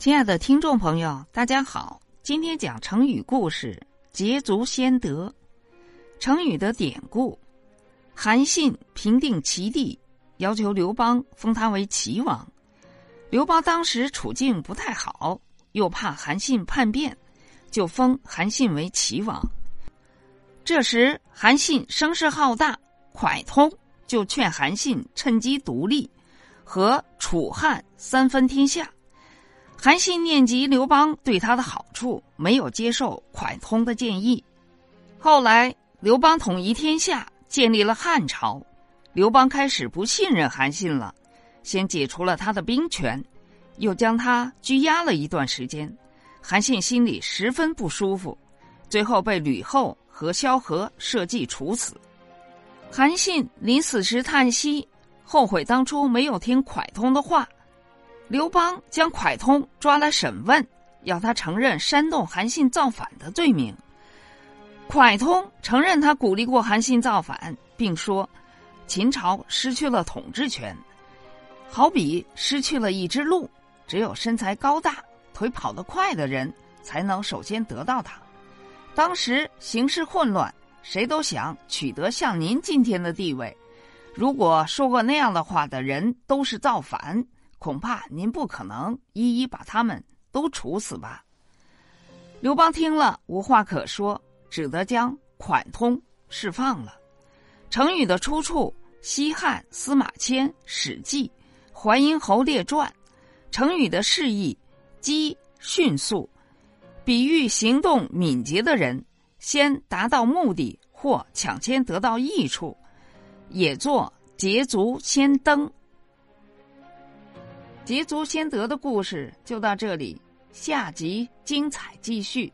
亲爱的听众朋友，大家好，今天讲成语故事“捷足先得”。成语的典故：韩信平定齐地，要求刘邦封他为齐王。刘邦当时处境不太好，又怕韩信叛变，就封韩信为齐王。这时，韩信声势浩大，蒯通就劝韩信趁机独立，和楚汉三分天下。韩信念及刘邦对他的好处，没有接受蒯通的建议。后来，刘邦统一天下，建立了汉朝。刘邦开始不信任韩信了，先解除了他的兵权，又将他拘押了一段时间。韩信心里十分不舒服，最后被吕后和萧何设计处死。韩信临死时叹息，后悔当初没有听蒯通的话。刘邦将蒯通抓来审问，要他承认煽动韩信造反的罪名。蒯通承认他鼓励过韩信造反，并说：“秦朝失去了统治权，好比失去了一只鹿，只有身材高大、腿跑得快的人才能首先得到它。当时形势混乱，谁都想取得像您今天的地位。如果说过那样的话的人都是造反。”恐怕您不可能一一把他们都处死吧？刘邦听了无话可说，只得将蒯通释放了。成语的出处：西汉司马迁《史记·淮阴侯列传》。成语的释义：机迅速，比喻行动敏捷的人，先达到目的或抢先得到益处，也作捷足先登。捷足先得的故事就到这里，下集精彩继续。